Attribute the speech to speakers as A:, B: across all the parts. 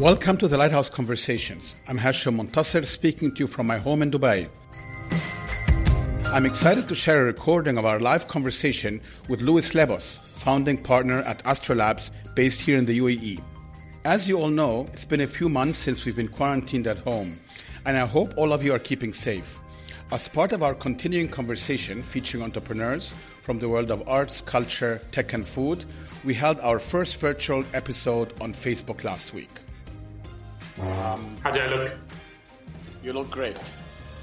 A: Welcome to the Lighthouse Conversations. I'm Hashem Montasser speaking to you from my home in Dubai. I'm excited to share a recording of our live conversation with Louis Lebbos, founding partner at Astrolabs based here in the UAE. As you all know, it's been a few months since we've been quarantined at home, and I hope all of you are keeping safe. As part of our continuing conversation featuring entrepreneurs from the world of arts, culture, tech, and food, we held our first virtual episode on Facebook last week.
B: Um, How do I look?
A: You look great.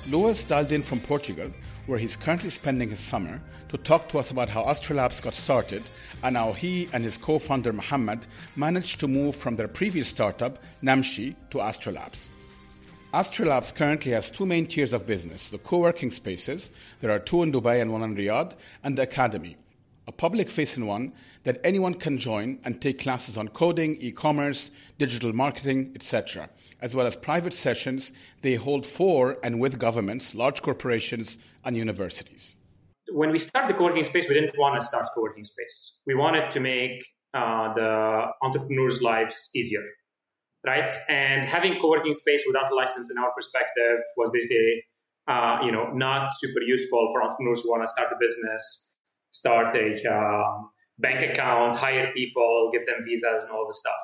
A: Louis dialed in from Portugal, where he's currently spending his summer, to talk to us about how Astrolabs got started and how he and his co founder Muhammed managed to move from their previous startup, Namshi, to Astrolabs. Astrolabs currently has two main tiers of business the co working spaces, there are two in Dubai and one in Riyadh, and the academy, a public facing one that anyone can join and take classes on coding, e commerce, digital marketing, etc., as well as private sessions they hold for and with governments, large corporations, and universities.
B: When we started the co working space, we didn't want to start co working space. We wanted to make uh, the entrepreneurs' lives easier, right? And having co working space without a license, in our perspective, was basically uh, you know not super useful for entrepreneurs who want to start a business start a um, bank account, hire people, give them visas, and all the stuff.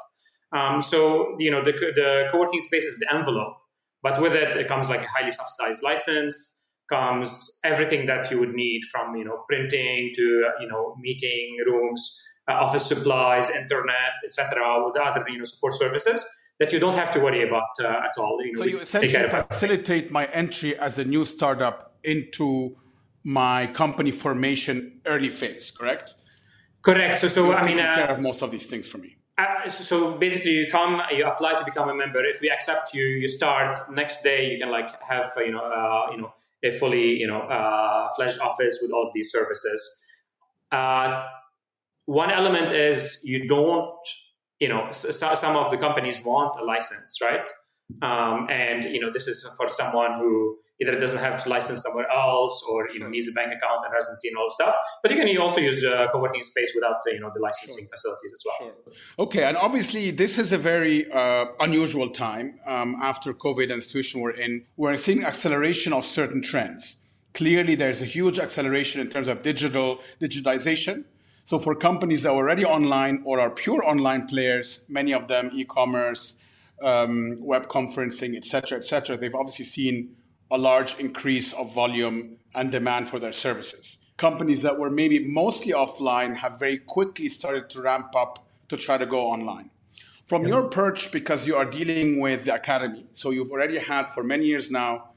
B: Um, so you know the the co-working space is the envelope, but with it it comes like a highly subsidized license. Comes everything that you would need from you know printing to you know meeting rooms, uh, office supplies, internet, etc. With other you know support services that you don't have to worry about uh, at all.
A: You know, so you essentially facilitate my entry as a new startup into my company formation early phase, correct?
B: Correct. So, so I mean,
A: uh, care of most of these things for me.
B: Uh, so basically, you come, you apply to become a member. If we accept you, you start next day. You can like have uh, you know uh, you know a fully you know uh, fledged office with all of these services. Uh, one element is you don't you know some of the companies want a license, right? Um, and you know this is for someone who either doesn't have license somewhere else or you know needs a bank account and residency and all that stuff. But you can also use uh, co-working space without uh, you know the licensing sure. facilities as well. Sure.
A: Okay, and obviously this is a very uh, unusual time um, after COVID and the situation we're in. We're seeing acceleration of certain trends. Clearly, there's a huge acceleration in terms of digital digitization. So for companies that are already online or are pure online players, many of them e-commerce, um, web conferencing, etc., cetera, et cetera, they've obviously seen a large increase of volume and demand for their services. Companies that were maybe mostly offline have very quickly started to ramp up to try to go online. From your perch, because you are dealing with the academy, so you've already had for many years now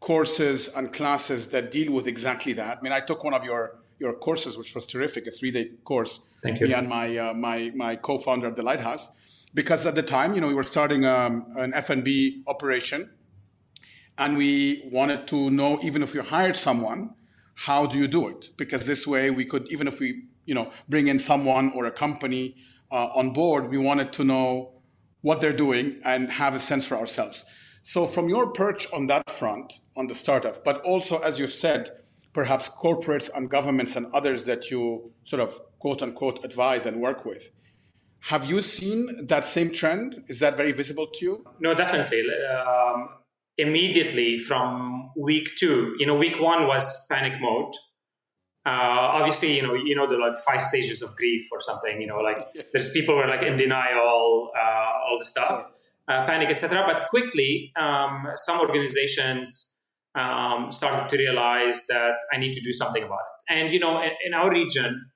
A: courses and classes that deal with exactly that. I mean, I took one of your your courses, which was terrific, a three day course.
B: Thank you.
A: Me and my uh, my my co-founder of the Lighthouse, because at the time, you know, we were starting um, an F and B operation and we wanted to know even if you hired someone how do you do it? Because this way we could even if we you know bring in someone or a company uh, on board we wanted to know what they're doing and have a sense for ourselves. So from your perch on that front on the startups but also as you've said perhaps corporates and governments and others that you sort of quote unquote advise and work with have you seen that same trend? Is that very visible to you?
B: No definitely. Um, immediately from week two. You know, week one was panic mode. Uh, obviously, you know, you know the like five stages of grief or something. You know, like there's people who are like in denial, uh, all the stuff, uh, panic, etc. But quickly, um, some organizations um, started to realize that I need to do something about it. And you know, in, in our region,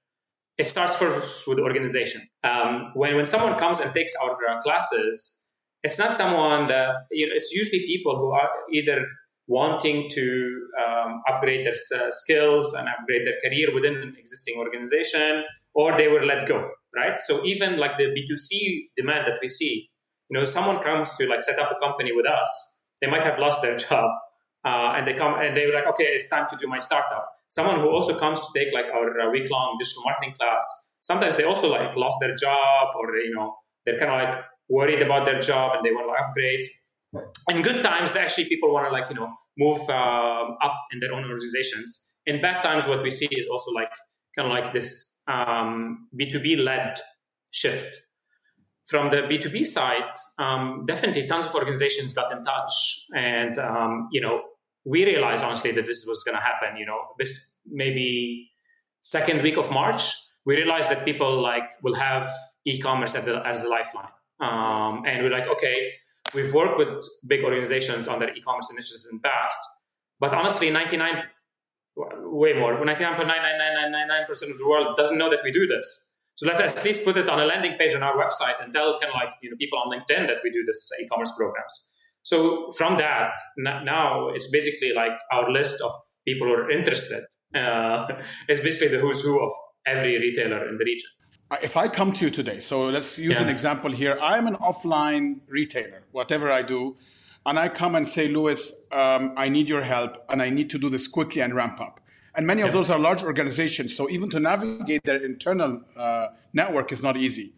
B: it starts first with organization. Um, when when someone comes and takes our uh, classes, it's not someone that you know it's usually people who are either wanting to um, upgrade their uh, skills and upgrade their career within an existing organization or they were let go right? So even like the b2c demand that we see you know someone comes to like set up a company with us they might have lost their job uh, and they come and they're like okay it's time to do my startup. Someone who also comes to take like our uh, week-long digital marketing class sometimes they also like lost their job or you know they're kind of like worried about their job and they want to upgrade. In good times, actually people want to like you know move um, up in their own organizations. In bad times, what we see is also like kind of like this um, B2B led shift. from the B2B side, um, definitely tons of organizations got in touch. And, um, you know, we realized honestly that this was going to happen, you know, this maybe second week of March, we realized that people like will have e-commerce as the, as the lifeline. Um, and we're like, okay, we've worked with big organizations on their e-commerce initiatives in the past, but honestly, 99, way more, 99.99999% of the world doesn't know that we do this. So let's at least put it on a landing page on our website and tell kind of like you know people on LinkedIn that we do this e-commerce programs. So from that, now it's basically like our list of people who are interested. Uh, it's basically the who's who of every retailer in the region.
A: If I come to you today, so let's use yeah. an example here. I'm an offline retailer, whatever I do, and I come and say, Louis, um, I need your help, and I need to do this quickly and ramp up. And many of those are large organizations, so even to navigate their internal uh, network is not easy.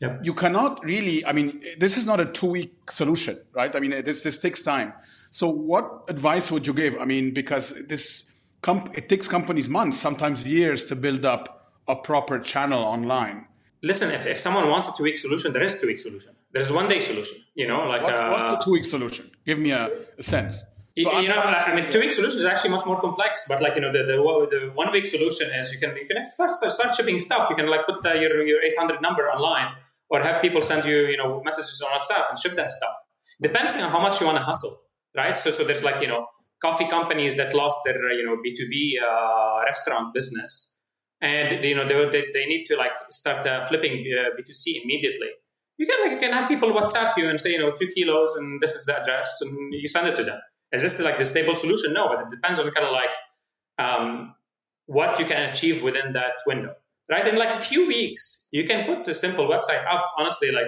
A: Yep. You cannot really. I mean, this is not a two-week solution, right? I mean, this this takes time. So, what advice would you give? I mean, because this comp- it takes companies months, sometimes years, to build up a proper channel online.
B: Listen, if, if someone wants a two-week solution, there is a two-week solution. There's one-day solution. You know, like
A: what's, uh, what's the two-week solution? Give me a, a sense.
B: So you know, I mean, two week solution is actually much more complex. But like you know, the the, the one week solution is you can you can start start shipping stuff. You can like put uh, your your 800 number online, or have people send you you know messages on WhatsApp and ship them stuff. Depending on how much you want to hustle, right? So so there's like you know coffee companies that lost their you know B2B uh, restaurant business, and you know they, they, need to like start uh, flipping uh, B2C immediately. You can like you can have people WhatsApp you and say you know two kilos and this is the address and you send it to them. Is this like the stable solution? No, but it depends on kind of like um, what you can achieve within that window, right? In like a few weeks, you can put a simple website up. Honestly, like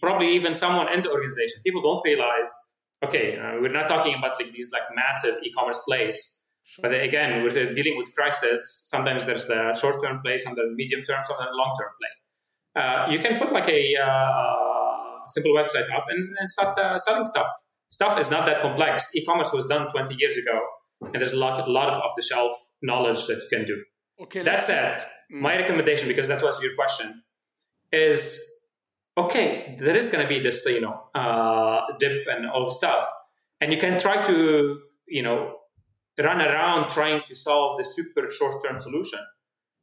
B: probably even someone in the organization, people don't realize. Okay, uh, we're not talking about like these like massive e-commerce plays, sure. but again, we're dealing with crisis. Sometimes there's the short-term play, sometimes the medium term, sometimes the long-term play. Uh, you can put like a uh, simple website up and, and start uh, selling stuff stuff is not that complex. E-commerce was done 20 years ago, and there's a lot, a lot of off-the-shelf knowledge that you can do. Okay. That said, mm. my recommendation, because that was your question, is okay. There is going to be this, you know, uh, dip and all stuff, and you can try to, you know, run around trying to solve the super short-term solution,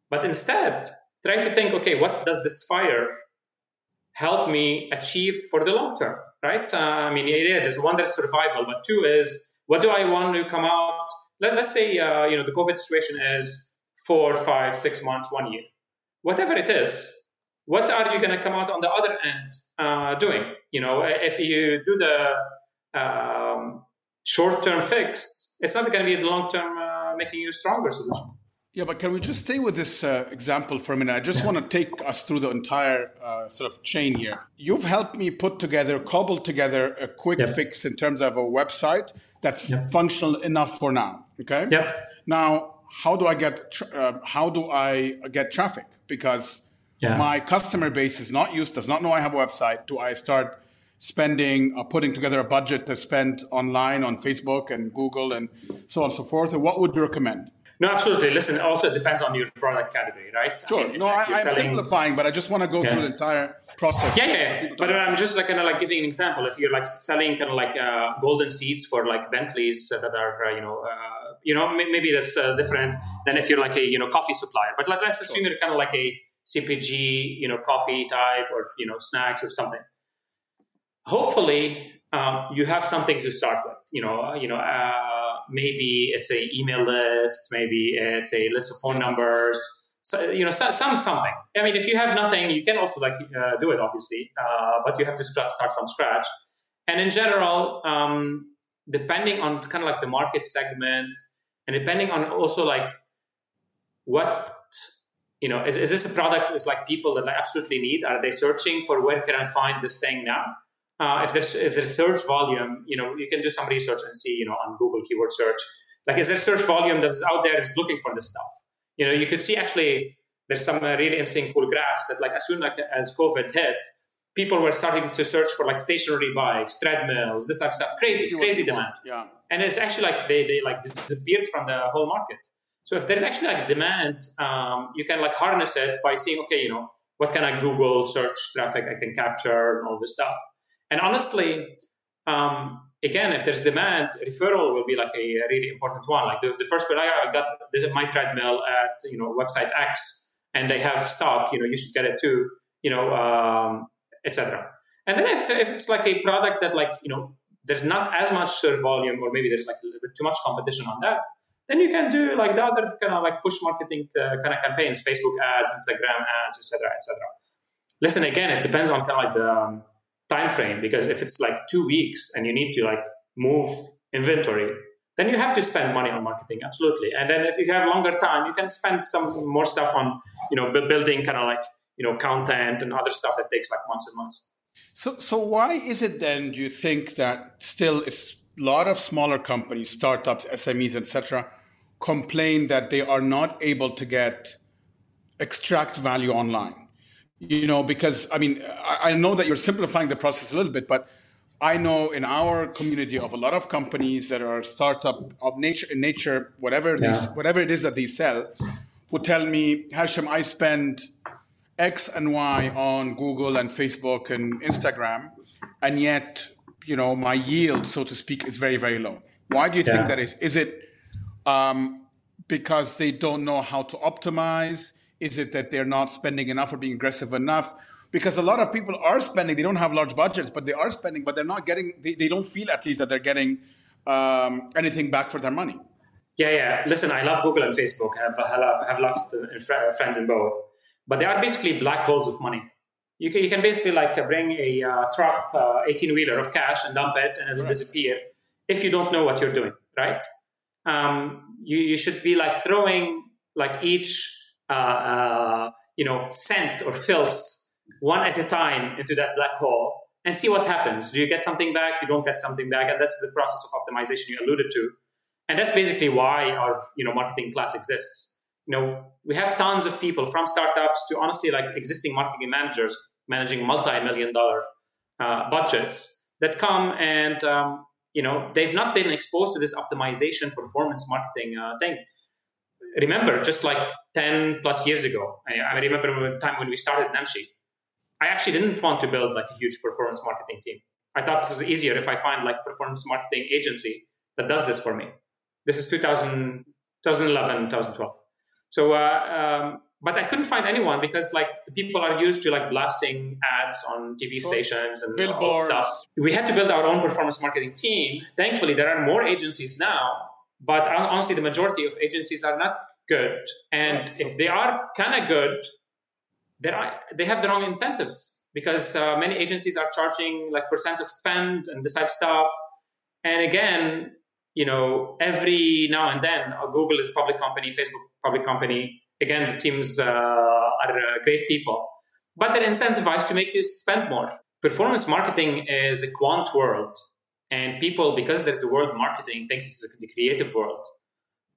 B: but instead try to think, okay, what does this fire help me achieve for the long term? right? Uh, I mean, yeah, there's one that's survival, but two is what do I want to come out? Let, let's say, uh, you know, the COVID situation is four, five, six months, one year, whatever it is. What are you going to come out on the other end uh, doing? You know, if you do the um, short-term fix, it's not going to be the long-term uh, making you a stronger solution.
A: Yeah, but can we just stay with this uh, example for a minute? I just yeah. want to take us through the entire uh, sort of chain here. You've helped me put together, cobble together a quick yep. fix in terms of a website that's yep. functional enough for now. Okay.
B: Yep.
A: Now, how do I get tra- uh, how do I get traffic? Because yeah. my customer base is not used, does not know I have a website. Do I start spending, uh, putting together a budget to spend online on Facebook and Google and so on and so forth? Or what would you recommend?
B: No, absolutely. Listen, also it depends on your product category, right?
A: Sure. I mean, no, I, am selling... simplifying, but I just want to go yeah. through the entire process.
B: Yeah, yeah. But I'm just like kind of like giving an example. If you're like selling kind of like uh, golden seeds for like Bentleys that are, uh, you know, uh, you know, maybe that's uh, different than if you're like a you know coffee supplier. But like, let's assume sure. you're kind of like a CPG, you know, coffee type or you know snacks or something. Hopefully, um, you have something to start with. You know, you know uh, maybe it's a email list, maybe it's a list of phone numbers. So, you know, some something. I mean, if you have nothing, you can also like uh, do it, obviously, uh, but you have to start from scratch. And in general, um, depending on kind of like the market segment, and depending on also like what you know, is, is this a product is like people that I absolutely need? Are they searching for where can I find this thing now? Uh, if there's if there's search volume, you know, you can do some research and see, you know, on Google keyword search, like is there search volume that's out there that's looking for this stuff? You know, you could see actually there's some uh, really interesting cool graphs that like as soon like, as COVID hit, people were starting to search for like stationary bikes, treadmills, this type of stuff, crazy, crazy demand.
A: Yeah.
B: And it's actually like they they like disappeared from the whole market. So if there's actually like demand, um, you can like harness it by saying, okay, you know, what kind of Google search traffic I can capture and all this stuff. And honestly, um, again, if there's demand, referral will be like a, really important one. Like the, the first one I got this my treadmill at you know website X, and they have stock. You know, you should get it too. You know, um, etc. And then if, if it's like a product that like you know there's not as much search volume, or maybe there's like a little bit too much competition on that, then you can do like the other kind of like push marketing uh, kind of campaigns, Facebook ads, Instagram ads, etc., etc. Listen, again, it depends on kind of like the um, time frame because if it's like two weeks and you need to like move inventory, then you have to spend money on marketing, absolutely. And then if you have longer time, you can spend some more stuff on you know building kind of like you know content and other stuff that takes like months and months.
A: So, so why is it then? Do you think that still a lot of smaller companies, startups, SMEs, etc., complain that they are not able to get extract value online? You know, because I mean, I, I know that you're simplifying the process a little bit, but I know in our community of a lot of companies that are startup of nature in nature, whatever yeah. these, whatever it is that they sell, would tell me, Hashem, I spend X and Y on Google and Facebook and Instagram, and yet, you know, my yield, so to speak, is very, very low. Why do you yeah. think that is? Is it um, because they don't know how to optimize? Is it that they're not spending enough or being aggressive enough? Because a lot of people are spending, they don't have large budgets, but they are spending, but they're not getting, they, they don't feel at least that they're getting um, anything back for their money.
B: Yeah, yeah. Listen, I love Google and Facebook. I have, I have, I have lots of friends in both but they are basically black holes of money. You can, you can basically like bring a uh, truck, 18 uh, wheeler of cash and dump it and it'll right. disappear if you don't know what you're doing, right? Um, you, you should be like throwing like each, uh, uh, you know, cent or fils one at a time into that black hole and see what happens. Do you get something back? You don't get something back. And that's the process of optimization you alluded to. And that's basically why our, you know, marketing class exists you know, we have tons of people from startups to honestly like existing marketing managers managing multi-million dollar uh, budgets that come and um, you know they've not been exposed to this optimization performance marketing uh, thing remember just like 10 plus years ago i, I remember the time when we started namshi i actually didn't want to build like a huge performance marketing team i thought it was easier if i find like a performance marketing agency that does this for me this is 2000, 2011 2012 so, uh, um, but I couldn't find anyone because like the people are used to like blasting ads on TV stations and
A: billboards. stuff.
B: We had to build our own performance marketing team. Thankfully, there are more agencies now, but honestly, the majority of agencies are not good. And right. if they are kind of good, they they have the wrong incentives because uh, many agencies are charging like percent of spend and this type of stuff. And again, you know, every now and then, uh, Google is public company, Facebook public company. Again, the teams uh, are uh, great people, but they're incentivized to make you spend more. Performance marketing is a quant world, and people, because there's the world marketing, think it's the creative world.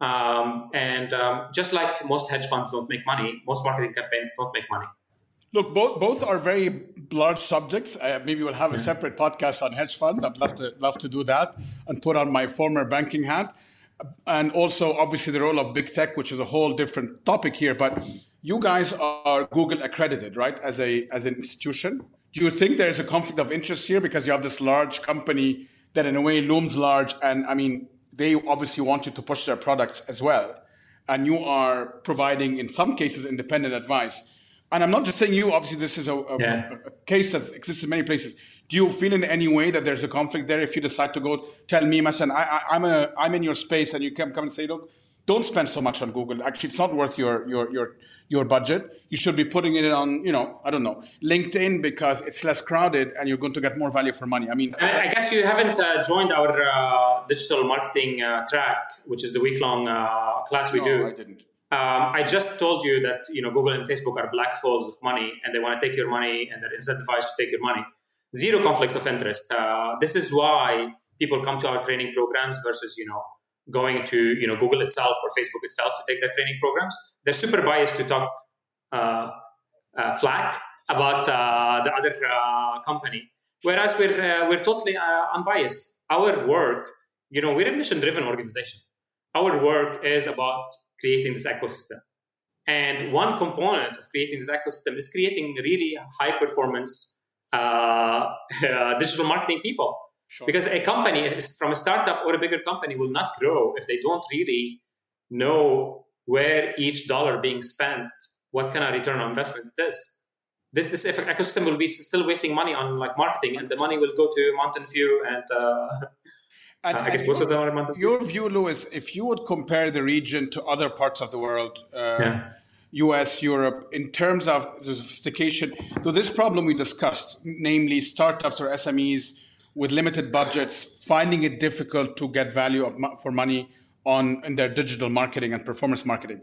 B: Um, and um, just like most hedge funds don't make money, most marketing campaigns don't make money.
A: Look, both both are very large subjects. Uh, maybe we'll have a separate podcast on hedge funds. I'd love to love to do that and put on my former banking hat, and also obviously the role of big tech, which is a whole different topic here. But you guys are Google accredited, right? As a as an institution, do you think there is a conflict of interest here because you have this large company that in a way looms large, and I mean they obviously want you to push their products as well, and you are providing in some cases independent advice and I'm not just saying you. Obviously, this is a, a, yeah. a, case that exists in many places. Do you feel in any way that there's a conflict there if you decide to go tell me, Masan, I, I, am a, I'm in your space, and you come come and say, look, don't spend so much on Google. Actually, it's not worth your your your your budget. You should be putting it on, you know, I don't know, LinkedIn because it's less crowded and you're going to get more value for money. I mean,
B: I, I guess you haven't uh, joined our uh, digital marketing uh, track, which is the week long uh, class we do.
A: no,
B: do.
A: I didn't.
B: Um, I just told you that you know Google and Facebook are black holes of money, and they want to take your money, and they're incentivized to take your money. Zero conflict of interest. Uh, this is why people come to our training programs versus you know going to you know Google itself or Facebook itself to take their training programs. They're super biased to talk uh, uh, flack about uh, the other uh, company, whereas we're uh, we're totally unbiased. Our work, you know, we're a mission-driven organization. Our work is about creating this ecosystem. And one component of creating this ecosystem is creating really high performance uh, digital marketing people. Sure. Because a company, from a startup or a bigger company, will not grow if they don't really know where each dollar being spent, what kind of return on investment it is. This this ecosystem will be still wasting money on like marketing, and the money will go to Mountain View and. Uh, and, I guess most of them are Mountain
A: Your view, Louis, if you would compare the region to other parts of the world, uh, yeah. US, Europe, in terms of the sophistication, to this problem we discussed, namely startups or SMEs with limited budgets, finding it difficult to get value of, for money on in their digital marketing and performance marketing.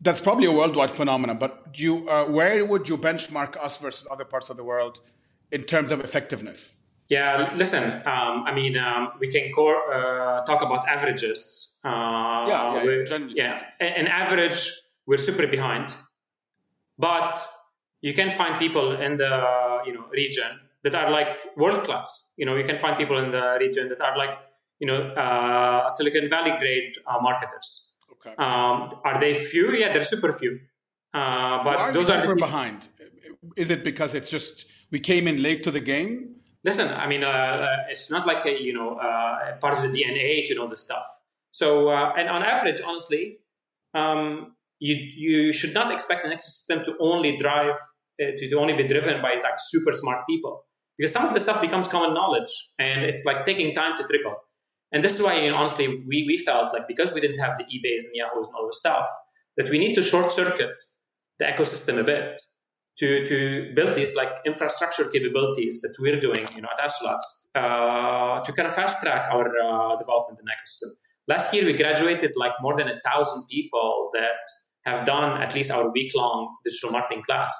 A: That's probably a worldwide phenomenon. But you, uh, where would you benchmark us versus other parts of the world in terms of effectiveness?
B: Yeah, listen. Um, I mean, um, we can core, uh, talk about averages.
A: Uh, yeah, yeah,
B: yeah. An average, we're super behind, but you can find people in the you know region that are like world class. You know, you can find people in the region that are like you know uh, Silicon Valley grade uh, marketers. Okay. Um, are they few? Yeah, they're super few.
A: Uh, but are those are super the, behind. Is it because it's just we came in late to the game?
B: Listen, I mean, uh, uh, it's not like a you know uh, part of the DNA to know the stuff. So, and on average, honestly, um, you you should not expect an ecosystem to only drive to, to only be driven by like super smart people because some of the stuff becomes common knowledge and it's like taking time to trickle. And this is why, you know, honestly, we, we felt like because we didn't have the eBays and Yahoos and all the stuff, that we need to short circuit the ecosystem a bit to, to build these like infrastructure capabilities that we're doing, you know, at Astrolabs, uh, to kind of fast track our uh, development in ecosystem. Last year, we graduated like more than a thousand people that have done at least our week long digital marketing class.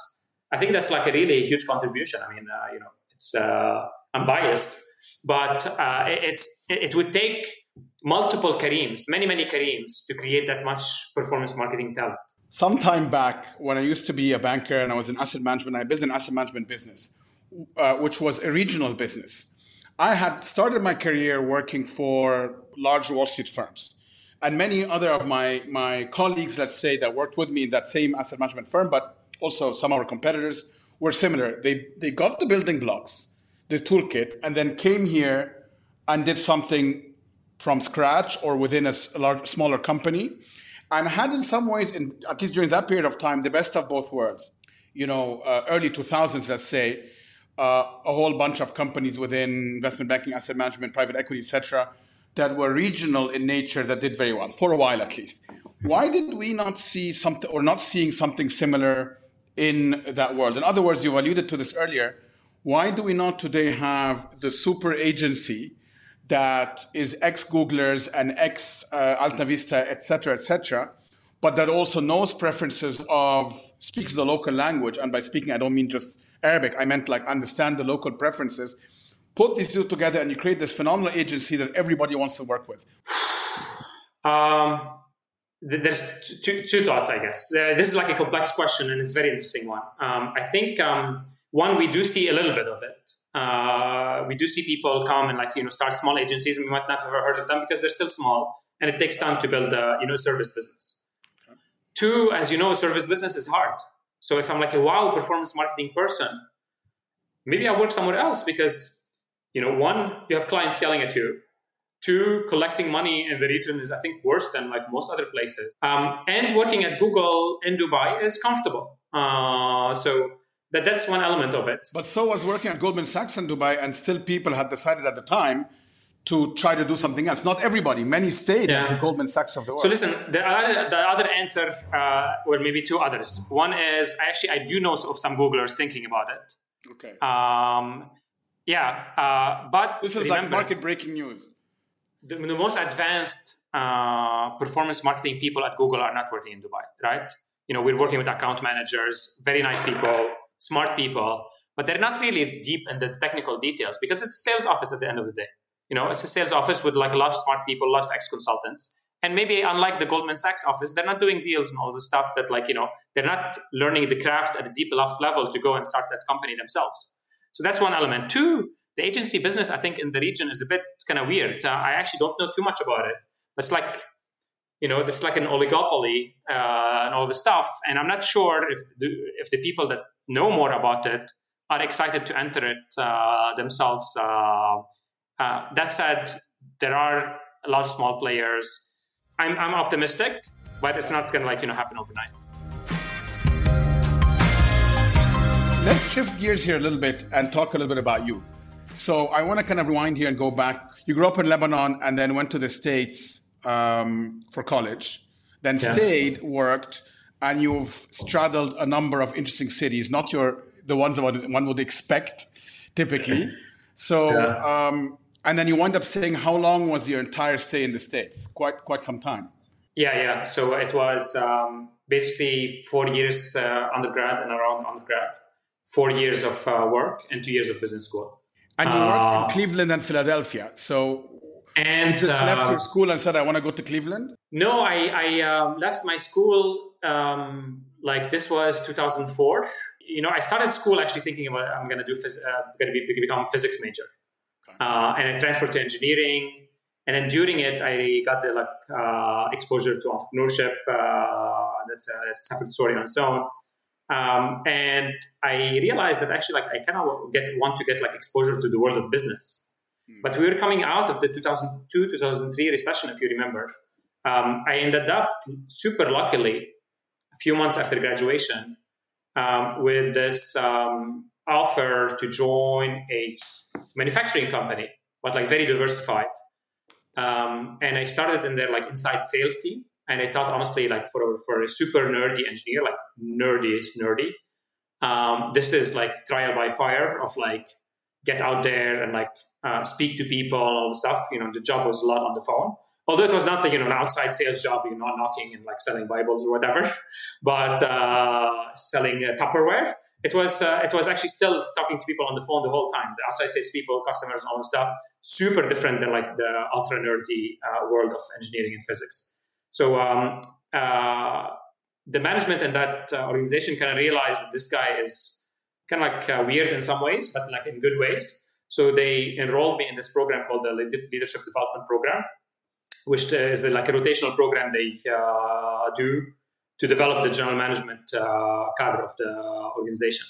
B: I think that's like a really huge contribution. I mean, uh, you know, it's uh, I'm biased, but uh, it's it would take multiple Careems, many many Careems, to create that much performance marketing talent.
A: Some time back, when I used to be a banker and I was in asset management, I built an asset management business, uh, which was a regional business. I had started my career working for large Wall Street firms. And many other of my, my colleagues, let's say, that worked with me in that same asset management firm, but also some of our competitors, were similar. They, they got the building blocks, the toolkit, and then came here and did something from scratch or within a, a large, smaller company, and had in some ways, in, at least during that period of time, the best of both worlds. You know, uh, early 2000s, let's say, uh, a whole bunch of companies within investment banking, asset management, private equity, etc., that were regional in nature that did very well for a while at least. Why did we not see something or not seeing something similar in that world. In other words, you've alluded to this earlier. Why do we not today have the super agency that is ex Googlers and ex uh, Alta Vista, et cetera, et cetera, but that also knows preferences of, speaks the local language. And by speaking, I don't mean just Arabic, I meant like understand the local preferences. Put these two together and you create this phenomenal agency that everybody wants to work with.
B: Um, there's two, two thoughts, I guess. Uh, this is like a complex question, and it's very interesting one. Um, I think um, one we do see a little bit of it. Uh, we do see people come and like you know start small agencies, and we might not have ever heard of them because they're still small, and it takes time to build a you know service business. Okay. Two, as you know, service business is hard. So if I'm like a wow performance marketing person, maybe I work somewhere else because you know one you have clients yelling at you Two, collecting money in the region is, I think, worse than like most other places. Um, and working at Google in Dubai is comfortable. Uh, so that, that's one element of it.
A: But so was working at Goldman Sachs in Dubai, and still people had decided at the time to try to do something else. Not everybody. Many stayed yeah. at the Goldman Sachs of the world.
B: So listen, the other, the other answer, uh, or maybe two others. One is actually I do know of some Googlers thinking about it.
A: Okay.
B: Um, yeah, uh, but
A: this is remember, like market breaking news
B: the, the most advanced uh, performance marketing people at Google are not working in Dubai, right? You know, we're working with account managers, very nice people, smart people, but they're not really deep in the technical details because it's a sales office at the end of the day. You know, it's a sales office with like a lot of smart people, a lot of ex consultants. And maybe unlike the Goldman Sachs office, they're not doing deals and all the stuff that, like, you know, they're not learning the craft at a deep enough level to go and start that company themselves. So that's one element. Two, the agency business, I think, in the region is a bit kind of weird. Uh, I actually don't know too much about it. It's like you know, it's like an oligopoly uh, and all the stuff. And I'm not sure if the, if the people that know more about it are excited to enter it uh, themselves. Uh, uh that said, there are a lot of small players. I'm, I'm optimistic, but it's not going to like you know happen overnight.
A: Let's shift gears here a little bit and talk a little bit about you. So I want to kind of rewind here and go back. You grew up in Lebanon and then went to the States um, for college, then yeah. stayed, worked, and you've straddled a number of interesting cities, not your the ones that one would expect typically. So, yeah. um, and then you wind up saying, how long was your entire stay in the States? Quite quite some time.
B: Yeah, yeah. So it was um, basically four years uh, undergrad and around undergrad, four years of uh, work and two years of business school.
A: And you worked uh, in Cleveland and Philadelphia. So and you just left your uh, school and said, "I want to go to Cleveland."
B: No, I, I um, left my school. Um, like this was 2004. You know, I started school actually thinking about I'm going to do phys- uh, going to be, become a physics major, okay. uh, and I transferred to engineering. And then during it, I got the like uh, exposure to entrepreneurship. Uh, that's a separate story on its own. Um, and I realized that actually, like, I kind of get want to get like exposure to the world of business. Hmm. But we were coming out of the 2002 2003 recession, if you remember. Um, I ended up super luckily a few months after graduation um, with this um, offer to join a manufacturing company, but like very diversified. Um, and I started in their like inside sales team. And I thought honestly, like for a, for a super nerdy engineer, like nerdy is nerdy. Um, this is like trial by fire of like get out there and like uh, speak to people, all the stuff. You know, the job was a lot on the phone. Although it was not like, you know, an outside sales job, you're not knocking and like selling Bibles or whatever, but uh, selling uh, Tupperware. It was uh, it was actually still talking to people on the phone the whole time. The outside sales people, customers, all the stuff. Super different than like the ultra nerdy uh, world of engineering and physics. So um, uh, the management and that organization kind of realized that this guy is kind of like uh, weird in some ways, but like in good ways. So they enrolled me in this program called the Leadership Development Program, which is like a rotational program they uh, do to develop the general management uh, cadre of the organization.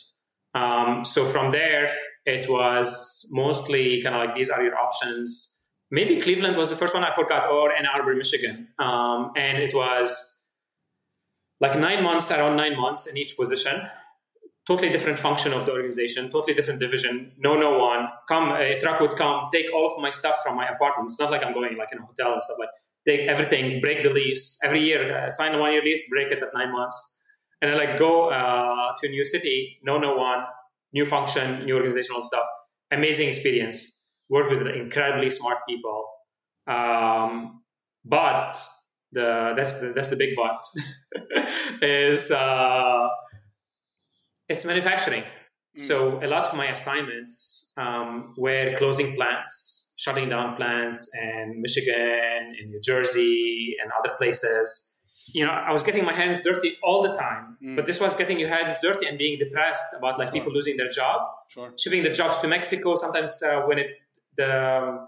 B: Um, so from there, it was mostly kind of like these are your options. Maybe Cleveland was the first one I forgot, or Ann Arbor, Michigan, um, and it was like nine months, around nine months in each position totally different function of the organization, totally different division, no, no one. Come, a truck would come, take all of my stuff from my apartment. It's not like I'm going like in a hotel and stuff like take everything, break the lease every year, uh, sign a one year lease, break it at nine months, and then like go uh, to a new city, no, no one, new function, new organizational stuff. Amazing experience. Work with incredibly smart people, um, but the that's the that's the big but is. Uh, it's manufacturing. Mm. So a lot of my assignments um, were closing plants, shutting down plants in Michigan, in New Jersey, and other places. You know, I was getting my hands dirty all the time, mm. but this was getting your hands dirty and being depressed about like sure. people losing their job, sure. shipping the jobs to Mexico. Sometimes uh, when it the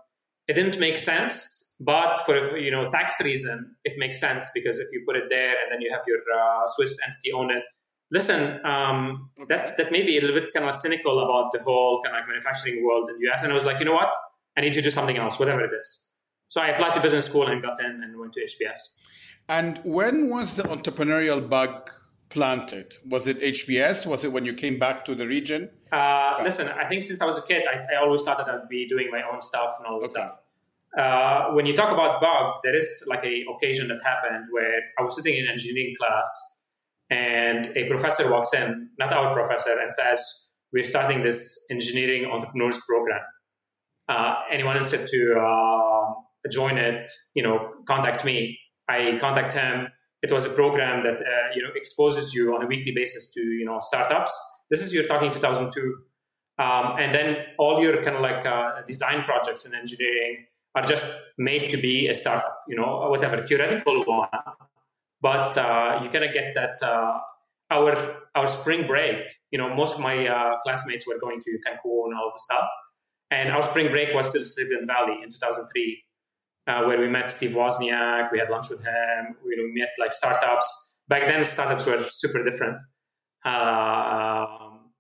B: it didn't make sense, but for you know tax reason, it makes sense because if you put it there and then you have your uh, Swiss entity own it, listen, um, okay. that that may be a little bit kind of cynical about the whole kind of like manufacturing world in the US. And I was like, you know what? I need to do something else, whatever it is. So I applied to business school and got in and went to HBS.
A: And when was the entrepreneurial bug planted? Was it HBS? Was it when you came back to the region?
B: Uh, listen, I think since I was a kid, I, I, always thought that I'd be doing my own stuff and all this okay. stuff. Uh, when you talk about bug, there is like a occasion that happened where I was sitting in engineering class and a professor walks in, not our professor, and says, "We're starting this engineering entrepreneurs program. Uh, anyone interested to uh, join it? You know, contact me." I contact him. It was a program that uh, you know exposes you on a weekly basis to you know startups. This is you're talking 2002, um, and then all your kind of like uh, design projects in engineering are just made to be a startup. You know, whatever theoretical one but uh, you kind of get that uh, our our spring break. You know, most of my uh, classmates were going to Cancun and all the stuff, and our spring break was to the Silicon Valley in 2003. Uh, where we met Steve Wozniak. We had lunch with him. We met like startups. Back then, startups were super different uh,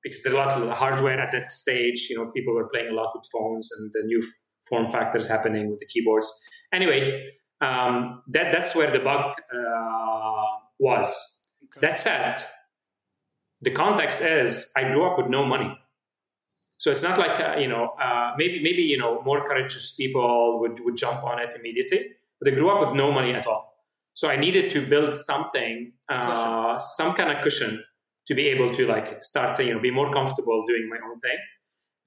B: because there's a lot of hardware at that stage. You know, people were playing a lot with phones and the new form factors happening with the keyboards. Anyway, um, that that's where the bug uh, was. Okay. That said, the context is I grew up with no money. So it's not like uh, you know uh, maybe maybe you know more courageous people would would jump on it immediately, but they grew up with no money at all. So I needed to build something, uh, some kind of cushion to be able to like start to you know be more comfortable doing my own thing,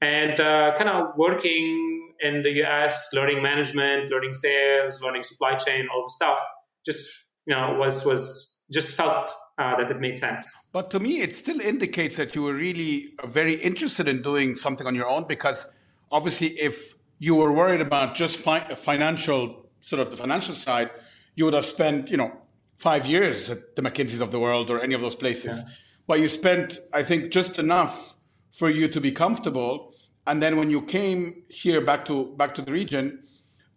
B: and uh, kind of working in the US, learning management, learning sales, learning supply chain, all the stuff. Just you know was was just felt uh, that it made sense.
A: But to me, it still indicates that you were really very interested in doing something on your own because obviously, if you were worried about just fi- financial, sort of the financial side, you would have spent, you know, five years at the McKinseys of the world or any of those places. Yeah. But you spent, I think, just enough for you to be comfortable. And then when you came here back to back to the region,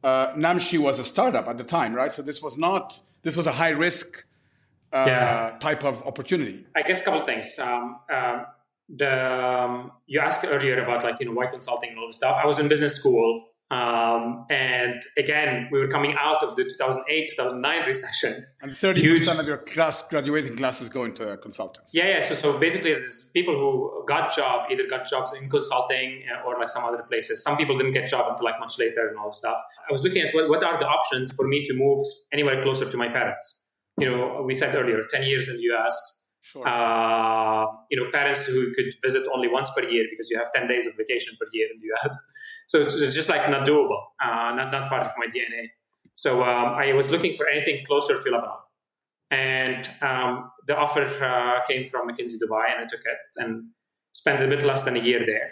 A: uh, Namshi was a startup at the time, right? So this was not this was a high risk uh, yeah. type of opportunity?
B: I guess a couple of things. Um, um, the um, you asked earlier about like you know why consulting and all this stuff. I was in business school, um, and again we were coming out of the 2008 2009 recession.
A: And 30 percent of your class graduating classes go into consultants.
B: Yeah, yeah. So so basically, there's people who got job either got jobs in consulting uh, or like some other places. Some people didn't get job until like much later and all this stuff. I was looking at what, what are the options for me to move anywhere closer to my parents you know, we said earlier, 10 years in the US. Sure. Uh, you know, parents who could visit only once per year because you have 10 days of vacation per year in the US. So it's, it's just like not doable, uh, not, not part of my DNA. So um, I was looking for anything closer to Lebanon. And um, the offer uh, came from McKinsey Dubai, and I took it and spent a bit less than a year there.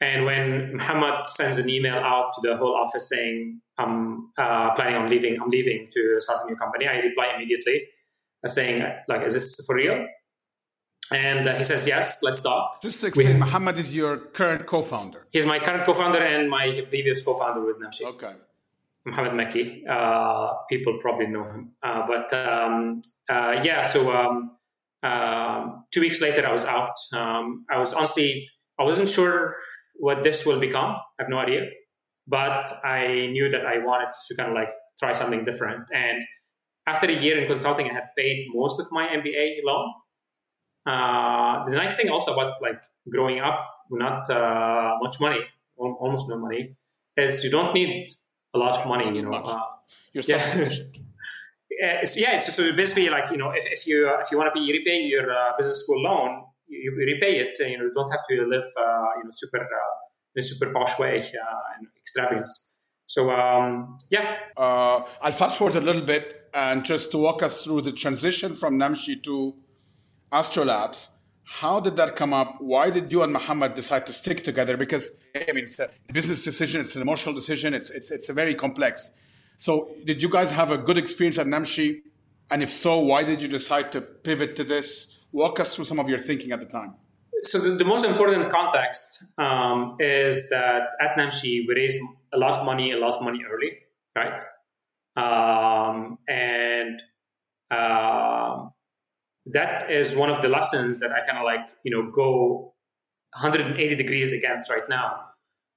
B: And when Muhammed sends an email out to the whole office saying, I'm uh, planning on leaving, I'm leaving to start a new company, I reply immediately uh, saying, like, is this for real? And uh, he says, yes, let's talk.
A: Just to explain, we, Muhammed is your current co-founder.
B: He's my current co-founder and my previous co-founder with Namshi.
A: Okay.
B: Muhammed Mekki. Uh, people probably know him. Uh, but um, uh, yeah, so um, um, two weeks later, I was out. Um, I was honestly, I wasn't sure what this will become. I have no idea. But I knew that I wanted to kind of like try something different. And after a year in consulting, I had paid most of my MBA loan. Uh, the nice thing also about like growing up, not uh, much money, almost no money, is you don't need a lot of money. You know, uh,
A: you're
B: yeah, so, yeah, so, so basically, like you know, if, if you if you want to be repay your uh, business school loan, you repay it. You know, you don't have to live, uh, you know, super uh, in a super posh way uh, and extravagance. So um, yeah,
A: uh, I'll fast forward a little bit and just to walk us through the transition from Namshi to Astrolabs. How did that come up? Why did you and Muhammed decide to stick together? Because I mean, it's a business decision, it's an emotional decision, it's it's it's a very complex. So, did you guys have a good experience at Namshi? And if so, why did you decide to pivot to this? Walk us through some of your thinking at the time.
B: So the, the most important context um, is that at Namshi we raised a lot of money, a lot of money early, right? Um, and uh, that is one of the lessons that I kind of like, you know, go 180 degrees against right now.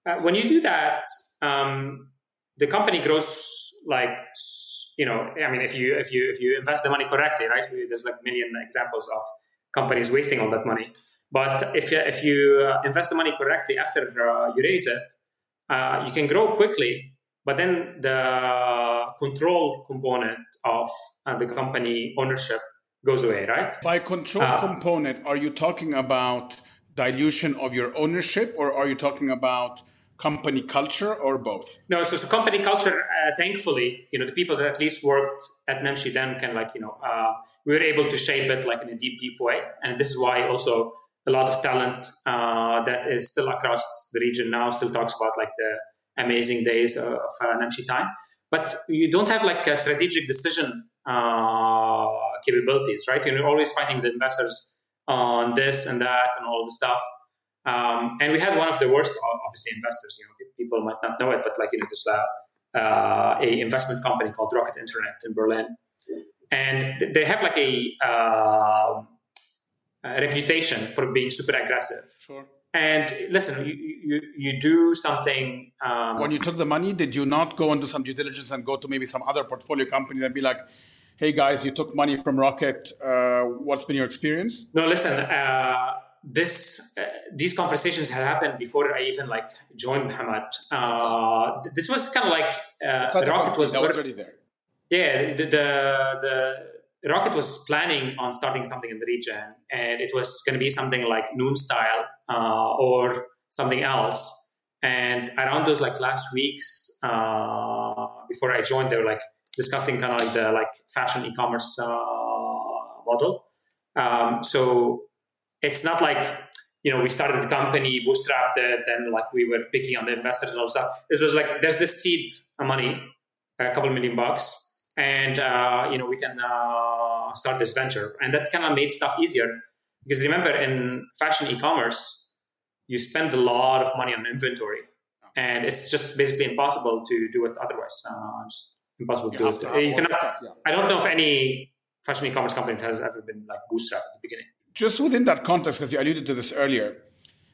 B: Uh, when you do that, um, the company grows like you know i mean if you if you if you invest the money correctly right there's like million examples of companies wasting all that money. But if you, if you uh, invest the money correctly after uh, you raise it uh, you can grow quickly but then the control component of uh, the company ownership goes away right?
A: By control uh, component are you talking about dilution of your ownership or are you talking about company culture or both?
B: No, so, so company culture, uh, thankfully, you know, the people that at least worked at Namshi then can like, you know, uh, we were able to shape it like in a deep, deep way. And this is why also a lot of talent uh, that is still across the region now still talks about like the amazing days of uh, Namshi time. But you don't have like a strategic decision uh, capabilities, right? You're always finding the investors on this and that and all the stuff. Um, and we had one of the worst, obviously, investors. You know, people might not know it, but like you know, this uh, uh, a investment company called Rocket Internet in Berlin, and they have like a, uh, a reputation for being super aggressive.
A: Sure.
B: And listen, you, you, you do something. Um,
A: when you took the money, did you not go and do some due diligence and go to maybe some other portfolio company and be like, hey guys, you took money from Rocket. Uh, what's been your experience?
B: No, listen. Uh, this uh, these conversations had happened before I even like joined Muhammed. Uh, this was kind of like uh, Rocket was,
A: was already there.
B: Yeah, the, the, the Rocket was planning on starting something in the region, and it was going to be something like Noon style uh, or something else. And around those like last weeks uh, before I joined, they were like discussing kind of like the like fashion e-commerce uh, model. Um, so it's not like you know we started the company, bootstrapped it, then like we were picking on the investors and all stuff. it was like there's this seed money, a couple million bucks, and uh, you know we can uh, start this venture, and that kind of made stuff easier because remember in fashion e-commerce, you spend a lot of money on inventory, and it's just basically impossible to do it otherwise. Uh, just impossible to do it. You cannot. Yeah. I don't know if any fashion e-commerce company has ever been like bootstrapped at the beginning
A: just within that context, because you alluded to this earlier.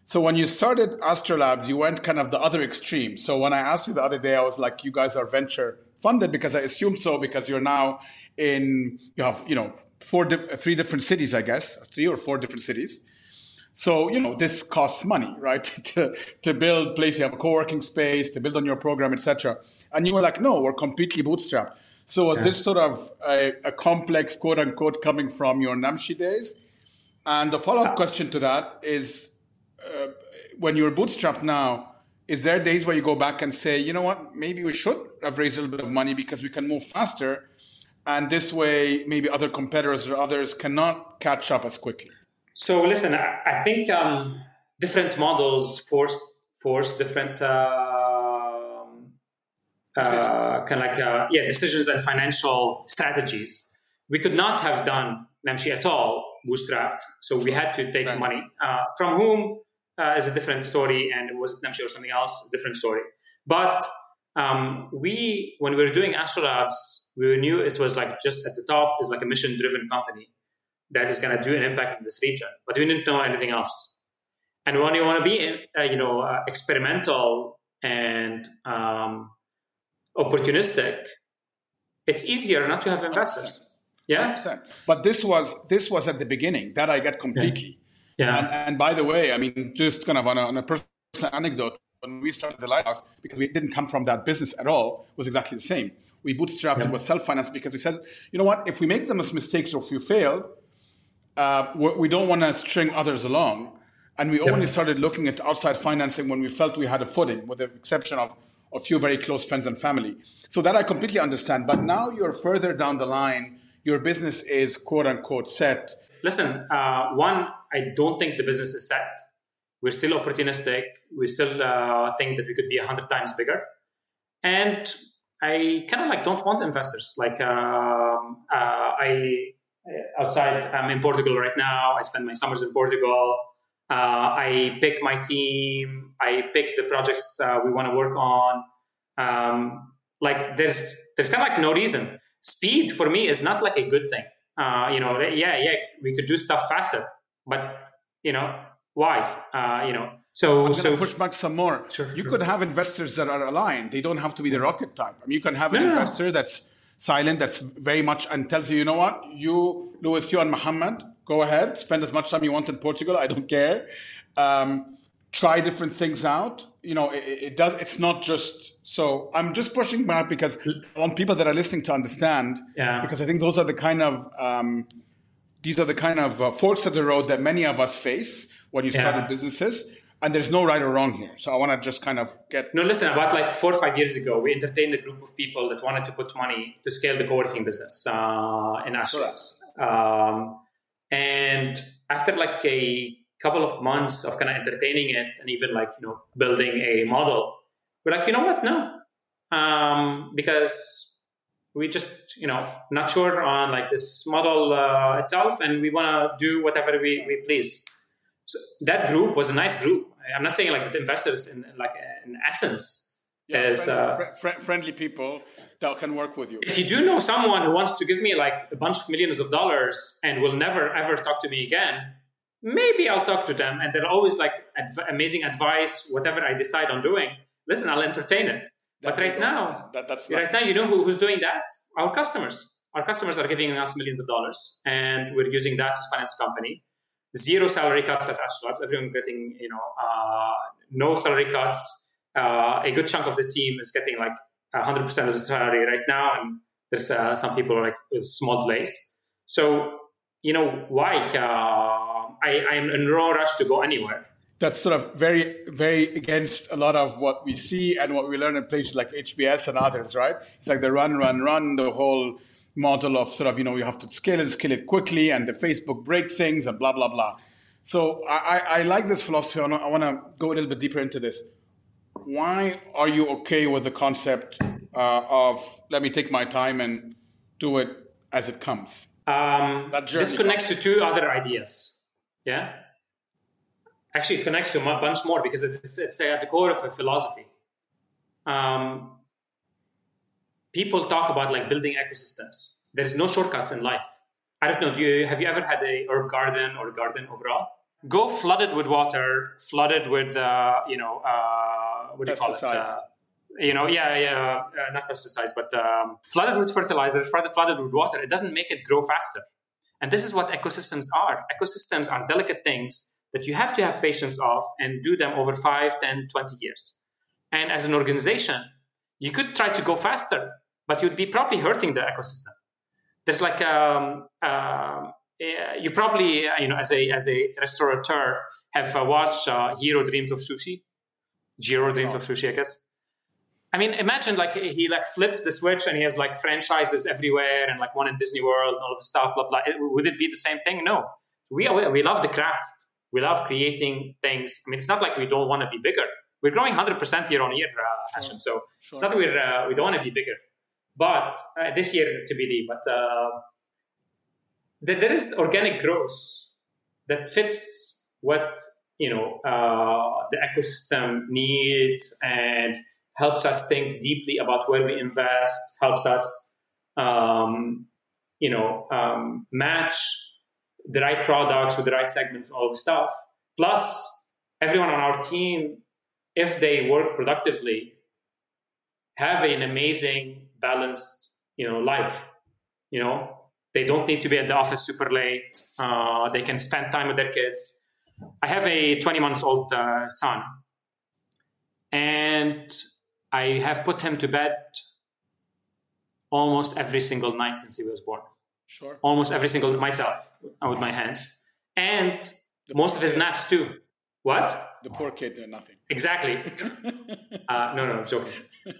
A: So when you started Astrolabs, you went kind of the other extreme. So when I asked you the other day, I was like, you guys are venture funded because I assumed so because you're now in you have you know four three different cities, I guess, three or four different cities. So you know this costs money, right? to to build place, you have a co-working space, to build on your program, etc. And you were like, no, we're completely bootstrapped. So was yeah. this sort of a, a complex quote unquote coming from your Namshi days? And the follow up question to that is uh, when you're bootstrapped now, is there days where you go back and say, you know what, maybe we should have raised a little bit of money because we can move faster. And this way, maybe other competitors or others cannot catch up as quickly?
B: So, listen, I think um, different models force, force different. Uh, uh, kind of like uh, yeah decisions and financial strategies we could not have done Namshi at all bootstrapped. So we had to take right. money uh, from whom uh, is a different story, and was it Namshi or something else? A different story. But um, we, when we were doing Astrolabs, we knew it was like just at the top is like a mission-driven company that is going to do an impact in this region, but we didn't know anything else. And when you want to be, uh, you know, uh, experimental and um, opportunistic, it's easier not to have investors. Yeah. 100%.
A: But this was this was at the beginning. That I get completely. Yeah. yeah. And, and by the way, I mean, just kind of on a, on a personal anecdote, when we started the Lighthouse, because we didn't come from that business at all, was exactly the same. We bootstrapped yeah. it with self-finance because we said, you know what, if we make the as mistakes or if we fail, uh, we don't want to string others along. And we yeah. only started looking at outside financing when we felt we had a footing, with the exception of a few very close friends and family. So that I completely understand. But now you're further down the line your business is quote unquote set?
B: Listen, uh, one, I don't think the business is set. We're still opportunistic. We still uh, think that we could be a hundred times bigger, and I kind of like don't want investors. Like um, uh, I outside, I'm in Portugal right now. I spend my summers in Portugal. Uh, I pick my team. I pick the projects uh, we want to work on. Um, like there's there's kind of like no reason speed for me is not like a good thing. Uh, you know, yeah, yeah, we could do stuff faster, but you know, why? Uh, you know, so
A: I'm
B: so
A: push back some more. Sure, you sure. could have investors that are aligned. They don't have to be the rocket type. I mean, you can have an no, investor no. that's silent, that's very much and tells you, you know what, you, Louis, you and Muhammed, go ahead, spend as much time you want in Portugal. I don't care. Um, try different things out. You know, it, it, does. It's not just. So I'm just pushing back because I want people that are listening to understand.
B: Yeah.
A: Because I think those are the kind of um, these are the kind of uh, forks of the road that many of us face when you start yeah. businesses. And there's no right or wrong here. So I want to just kind of get.
B: No, listen. About like four or five years ago, we entertained a group of people that wanted to put money to scale the co-working business uh, in Astrolabs. Um, and after like a couple of months of kind of entertaining it and even like you know building a model. We're like you know what? No. Um, because we just you know not sure on like this model uh, itself and we want to do whatever we, we please. So that group was a nice group. I'm not saying like the investors in like in essence
A: Yeah,
B: is uh,
A: friendly, fr- fr- friendly people that can work with you.
B: if you do know someone who wants to give me like a bunch of millions of dollars and will never ever talk to me again, maybe I'll talk to them and they're always like adv- amazing advice, whatever I decide on doing. Listen, I'll entertain it. But right now,
A: that, that's
B: right now, you know who, who's doing that? Our customers. Our customers are giving us millions of dollars, and we're using that to finance the company. Zero salary cuts at Ashlot. Everyone getting, you know, uh, no salary cuts. Uh, a good chunk of the team is getting like 100% of the salary right now, and there's uh, some people are like with small delays. So, you know, why? I, I'm in no rush to go anywhere.
A: that's sort of very, very against a lot of what we see and what we learn in places like HBS and others, right? It's like the run, run, run, the whole model of sort of, you know, you have to scale and scale it quickly and the Facebook break things and blah, blah, blah. So I, I, I like this philosophy. I want to go a little bit deeper into this. Why are you okay with the concept uh, of let me take my time and do it as it comes?
B: Um,
A: That journey.
B: this connects to two other ideas. Yeah. Actually, it connects to a bunch more because it's, it's at the core of a philosophy. Um, people talk about like building ecosystems. There's no shortcuts in life. I don't know. Do you have you ever had a herb garden or garden overall? Go flooded with water, flooded with uh, you know uh, what do you call it?
A: Pesticides.
B: Uh, you know, yeah, yeah, uh, not pesticides, but um, flooded with fertilizer, flooded, flooded with water. It doesn't make it grow faster. And this is what ecosystems are. Ecosystems are delicate things that you have to have patience of and do them over 5, 10, 20 years. And as an organization, you could try to go faster, but you'd be probably hurting the ecosystem. There's like um, uh, you probably you know as a as a restaurateur have uh, watched uh, Hero Dreams of Sushi, Jiro Dreams of Sushi, I guess. I mean, imagine like he like flips the switch and he has like franchises everywhere and like one in Disney World and all of the stuff, blah blah. It- would it be the same thing? No. We we we love the craft. We love creating things. I mean, it's not like we don't want to be bigger. We're growing 100% year on year, uh. So it's not that we're uh, we don't want to be bigger, but uh, this year to TBD. But uh, there, there is organic growth that fits what you know uh, the ecosystem needs and helps us think deeply about where we invest. Helps us, um, you know, um, match the right products with the right segment, all of stuff. Plus, everyone on our team, if they work productively, have an amazing, balanced, you know, life. You know, they don't need to be at the office super late. Uh, they can spend time with their kids. I have a 20 months old uh, son, and I have put him to bed almost every single night since he was born.
A: Sure.
B: Almost every single myself uh, with my hands, and most of his naps too. What?
A: The poor kid did nothing.
B: Exactly. Uh, no, no, I'm joking.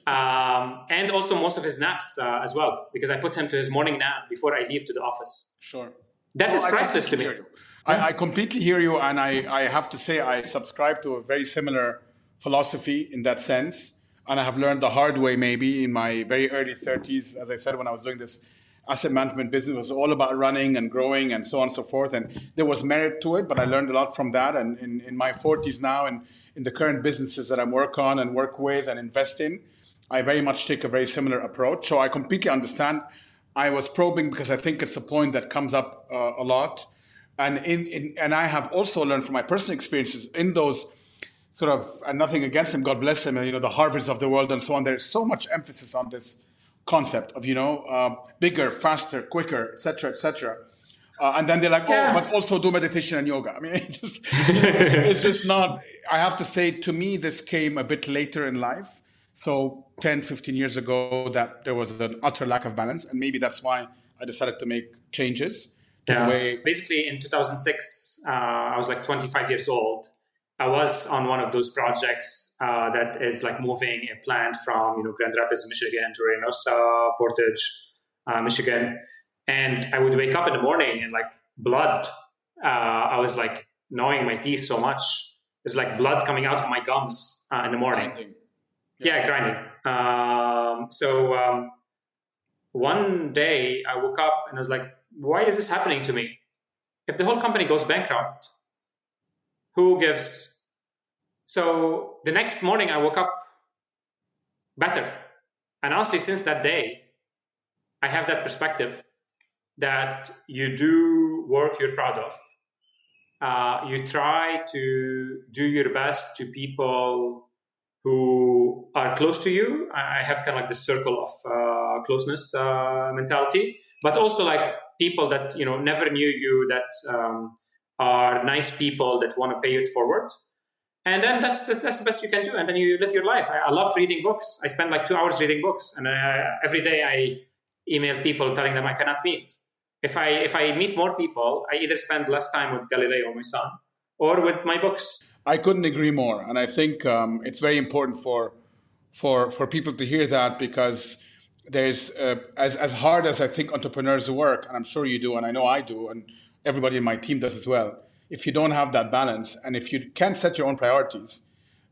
B: Um, and also most of his naps uh, as well, because I put him to his morning nap before I leave to the office.
A: Sure.
B: That
A: No,
B: is priceless to me.
A: completely hear you. I, I completely hear you, and I, I have to say I subscribe to a very similar philosophy in that sense. And I have learned the hard way, maybe in my very early 30s. As I said, when I was doing this asset management business, was all about running and growing and so on and so forth. And there was merit to it, but I learned a lot from that. And in, in my 40s now, and in the current businesses that I work on and work with and invest in, I very much take a very similar approach. So I completely understand. I was probing because I think it's a point that comes up uh, a lot, and in, in and I have also learned from my personal experiences in those sort of and nothing against him, God bless him, and you know the Harvards of the world and so on. There's so much emphasis on this concept of you know uh, bigger, faster, quicker, etc., etc. Uh, and then they're like,
B: Yeah.
A: oh, but also do meditation and yoga. I mean, it just, it's just not. I have to say, to me, this came a bit later in life. So 10, 15 years ago, that there was an utter lack of balance, and maybe that's why I decided to make changes to
B: Yeah.
A: way.
B: Basically, in 2006, uh, I was like 25 years old. I was on one of those projects uh, that is like moving a plant from you know Grand Rapids, Michigan, to Reynosa, Portage, uh, Michigan, and I would wake up in the morning and like blood. Uh, I was like gnawing my teeth so much. It's like blood coming out of my gums uh, in the morning.
A: Grinding.
B: Yeah, grinding. Um, so um, one day I woke up and I was like, why is this happening to me? If the whole company goes bankrupt, who gives? So the next morning I woke up better. And honestly, since that day, I have that perspective that you do work you're proud of. Uh, you try to do your best to people who are close to you. I have kind of like the circle of uh, closeness uh, mentality, but also like people that you know never knew you that um, are nice people that want to pay it forward. And then that's, that's, that's the best you can do. And then you live your life. I, I love reading books. I spend like two hours reading books, and I, every day I email people telling them I cannot meet. If I if I meet more people, I either spend less time with Galileo, or my son, or with my books.
A: I couldn't agree more, and I think um, it's very important for for for people to hear that because there's uh, as as hard as I think entrepreneurs work, and I'm sure you do, and I know I do, and everybody in my team does as well. If you don't have that balance, and if you can't set your own priorities,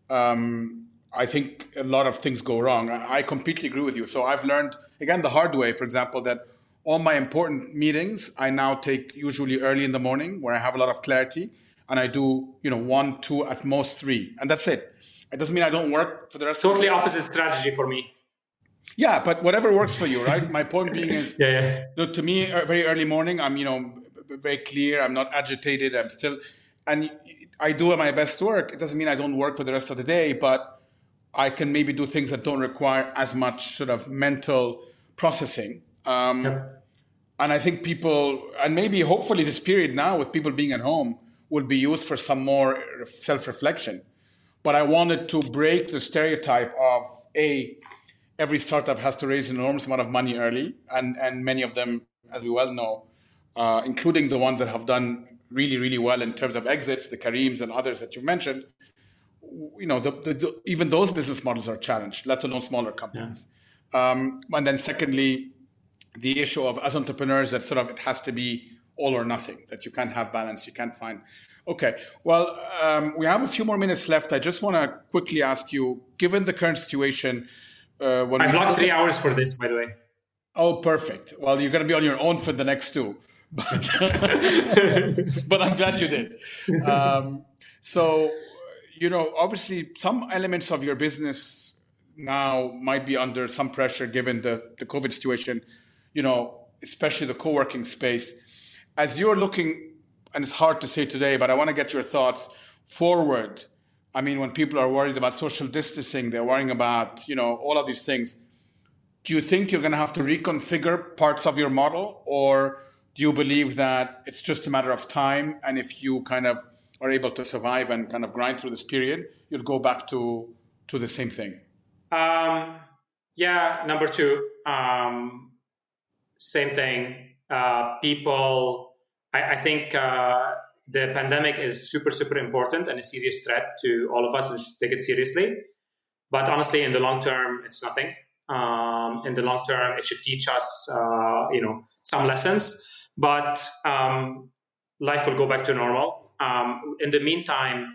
A: um, I think a lot of things go wrong. I, completely agree with you. So I've learned again the hard way, for example, that all my important meetings I now take usually early in the morning where I have a lot of clarity and I do, you know, one, two, at most three. And that's it. It doesn't mean I don't work for the rest
B: totally opposite strategy for me.
A: Yeah, but whatever works for you, right? My point being is
B: yeah, yeah.
A: Look, to me, very early morning, I'm, you know, very clear. I'm not agitated. I'm still, and I do my best work. It doesn't mean I don't work for the rest of the day, but I can maybe do things that don't require as much sort of mental processing. Um, yep and I think people, and maybe hopefully this period now with people being at home will be used for some more self reflection. But I wanted to break the stereotype of A, every startup has to raise an enormous amount of money early, and, and many of them, as we well know, uh, including the ones that have done really, really well in terms of exits, the Careems and others that you mentioned, you know, the, the, the, even those business models are challenged, let alone smaller companies. Yeah. Um, and then secondly, the issue of as entrepreneurs that sort of it has to be all or nothing that you can't have balance you can't find. Okay well um, we have a few more minutes left. I just want to quickly ask you given the current situation
B: uh, when i blocked three hours for this by the way.
A: Oh perfect. Well you're going to be on your own for the next two but, but i'm glad you did um, so you know obviously some elements of your business now might be under some pressure given the, the covid situation you know, especially the co-working space. As you're looking, and it's hard to say today, but I want to get your thoughts forward. I mean, when people are worried about social distancing, they're worrying about, you know, all of these things. Do you think you're going to have to reconfigure parts of your model, or do you believe that it's just a matter of time, and if you kind of are able to survive and kind of grind through this period, you'll go back to to the same thing?
B: Um, yeah, number two. Um, same thing. Uh, people, I, I think uh, the pandemic is super, super important and a serious threat to all of us and should take it seriously. But honestly, in the long term, it's nothing. Um, in the long term, it should teach us, uh, you know, some lessons. But um, life will go back to normal. Um, in the meantime,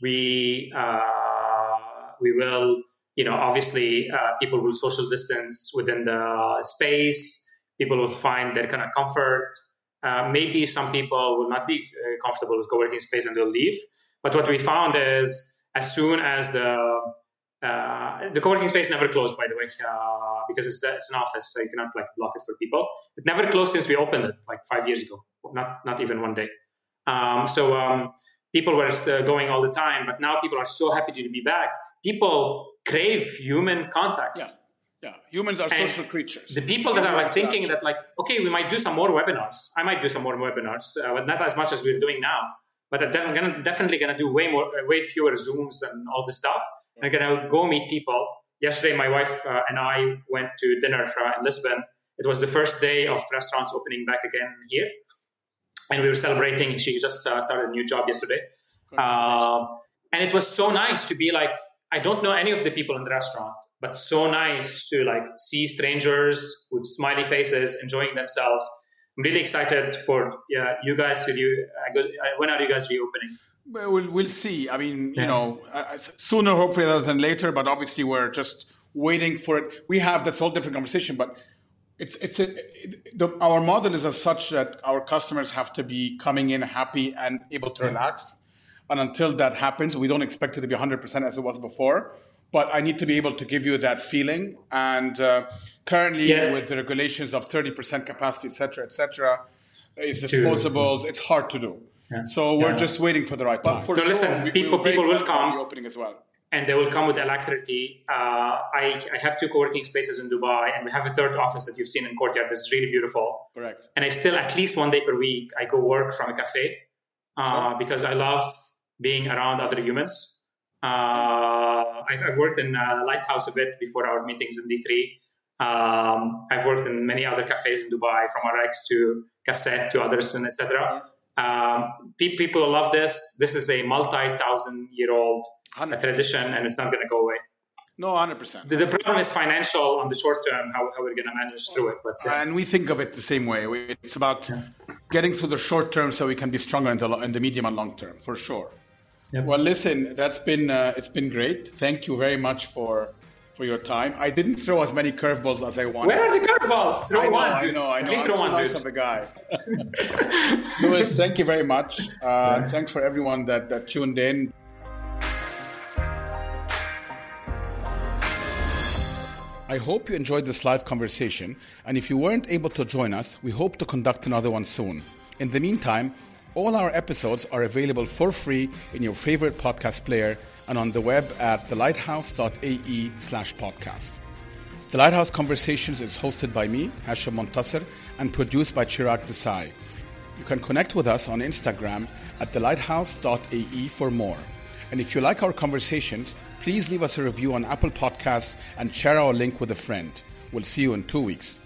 B: we uh, we will, you know, obviously, uh, people will social distance within the space people will find their kind of comfort. Uh, maybe some people will not be uh, comfortable with co-working space and they'll leave. But what we found is as soon as the uh, the co-working space never closed, by the way, uh, because it's, it's an office, so you cannot like block it for people. It never closed since we opened it, like five years ago, not not even one day. Um, so um, people were going all the time, but now people are so happy to be back. People crave human contact.
A: Yeah. Yeah, humans are and social creatures.
B: The people that are like thinking that like, okay, we might do some more webinars. I might do some more webinars, uh, but not as much as we're doing now. But I'm gonna, definitely gonna do way more, uh, way fewer Zooms and all this stuff. I'm gonna go meet people. Yesterday, my wife uh, and I went to dinner uh, in Lisbon. It was the first day of restaurants opening back again here, and we were celebrating. She just uh, started a new job yesterday, uh, and it was so nice to be like, I don't know any of the people in the restaurant but so nice to like see strangers with smiley faces enjoying themselves. I'm really excited for yeah, you guys to do. Uh, when are you guys reopening?
A: Well, we'll, see. I mean, yeah. you know, uh, sooner hopefully rather than later. But obviously, we're just waiting for it. We have that's a whole different conversation. But it's it's a, it, the, our model is as such that our customers have to be coming in happy and able to relax. And until that happens, we don't expect it to be 100% as it was before but I need to be able to give you that feeling. And uh, currently, yeah. with the regulations of 30% capacity, et cetera, et cetera, it's disposables. It's hard to do. Yeah. So we're yeah. just waiting for the right time. But
B: for no, sure, listen, we, people, people will come.
A: Opening as well.
B: And they will come with alacrity. Uh, I, I have two co-working spaces in Dubai, and we have a third office that you've seen in Courtyard that's really beautiful.
A: Correct.
B: And I still, at least one day per week, I go work from a cafe uh, because I love being around other humans. Uh, I've, I've, worked in uh, Lighthouse a bit before our meetings in D3. Um, I've worked in many other cafes in Dubai, from RX to Cassette to others, and etc. Um, people love this. This is a multi-thousand-year-old tradition, and it's not going to go away.
A: No, hundred percent.
B: The, problem is financial on the short term. How, how we're going to manage through it, but
A: uh, and we think of it the same way. It's about yeah. getting through the short term so we can be stronger in the, in the medium and long term, for sure. Yep. Well, listen, that's been uh, it's been great. Thank you very much for for your time. I didn't throw as many curveballs as I wanted.
B: Where are the curveballs? Throw
A: I know,
B: one.
A: I know. I know.
B: At least throw one,
A: nice of a guy. Louis, thank you very much. Uh, yeah. Thanks for everyone that that tuned in. I hope you enjoyed this live conversation, and if you weren't able to join us, we hope to conduct another one soon. In the meantime, all our episodes are available for free in your favorite podcast player and on the web at thelighthouse.ae slash podcast. The Lighthouse Conversations is hosted by me, Hashem Montasser, and produced by Chirag Desai. You can connect with us on Instagram at thelighthouse.ae for more. And if you like our conversations, please leave us a review on Apple Podcasts and share our link with a friend. We'll see you in two weeks.